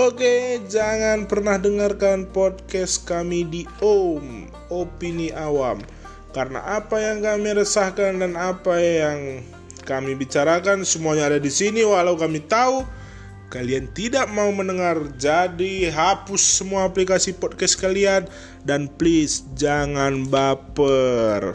Oke, jangan pernah dengarkan podcast kami di Om Opini Awam. Karena apa yang kami resahkan dan apa yang kami bicarakan semuanya ada di sini. Walau kami tahu kalian tidak mau mendengar. Jadi hapus semua aplikasi podcast kalian dan please jangan baper.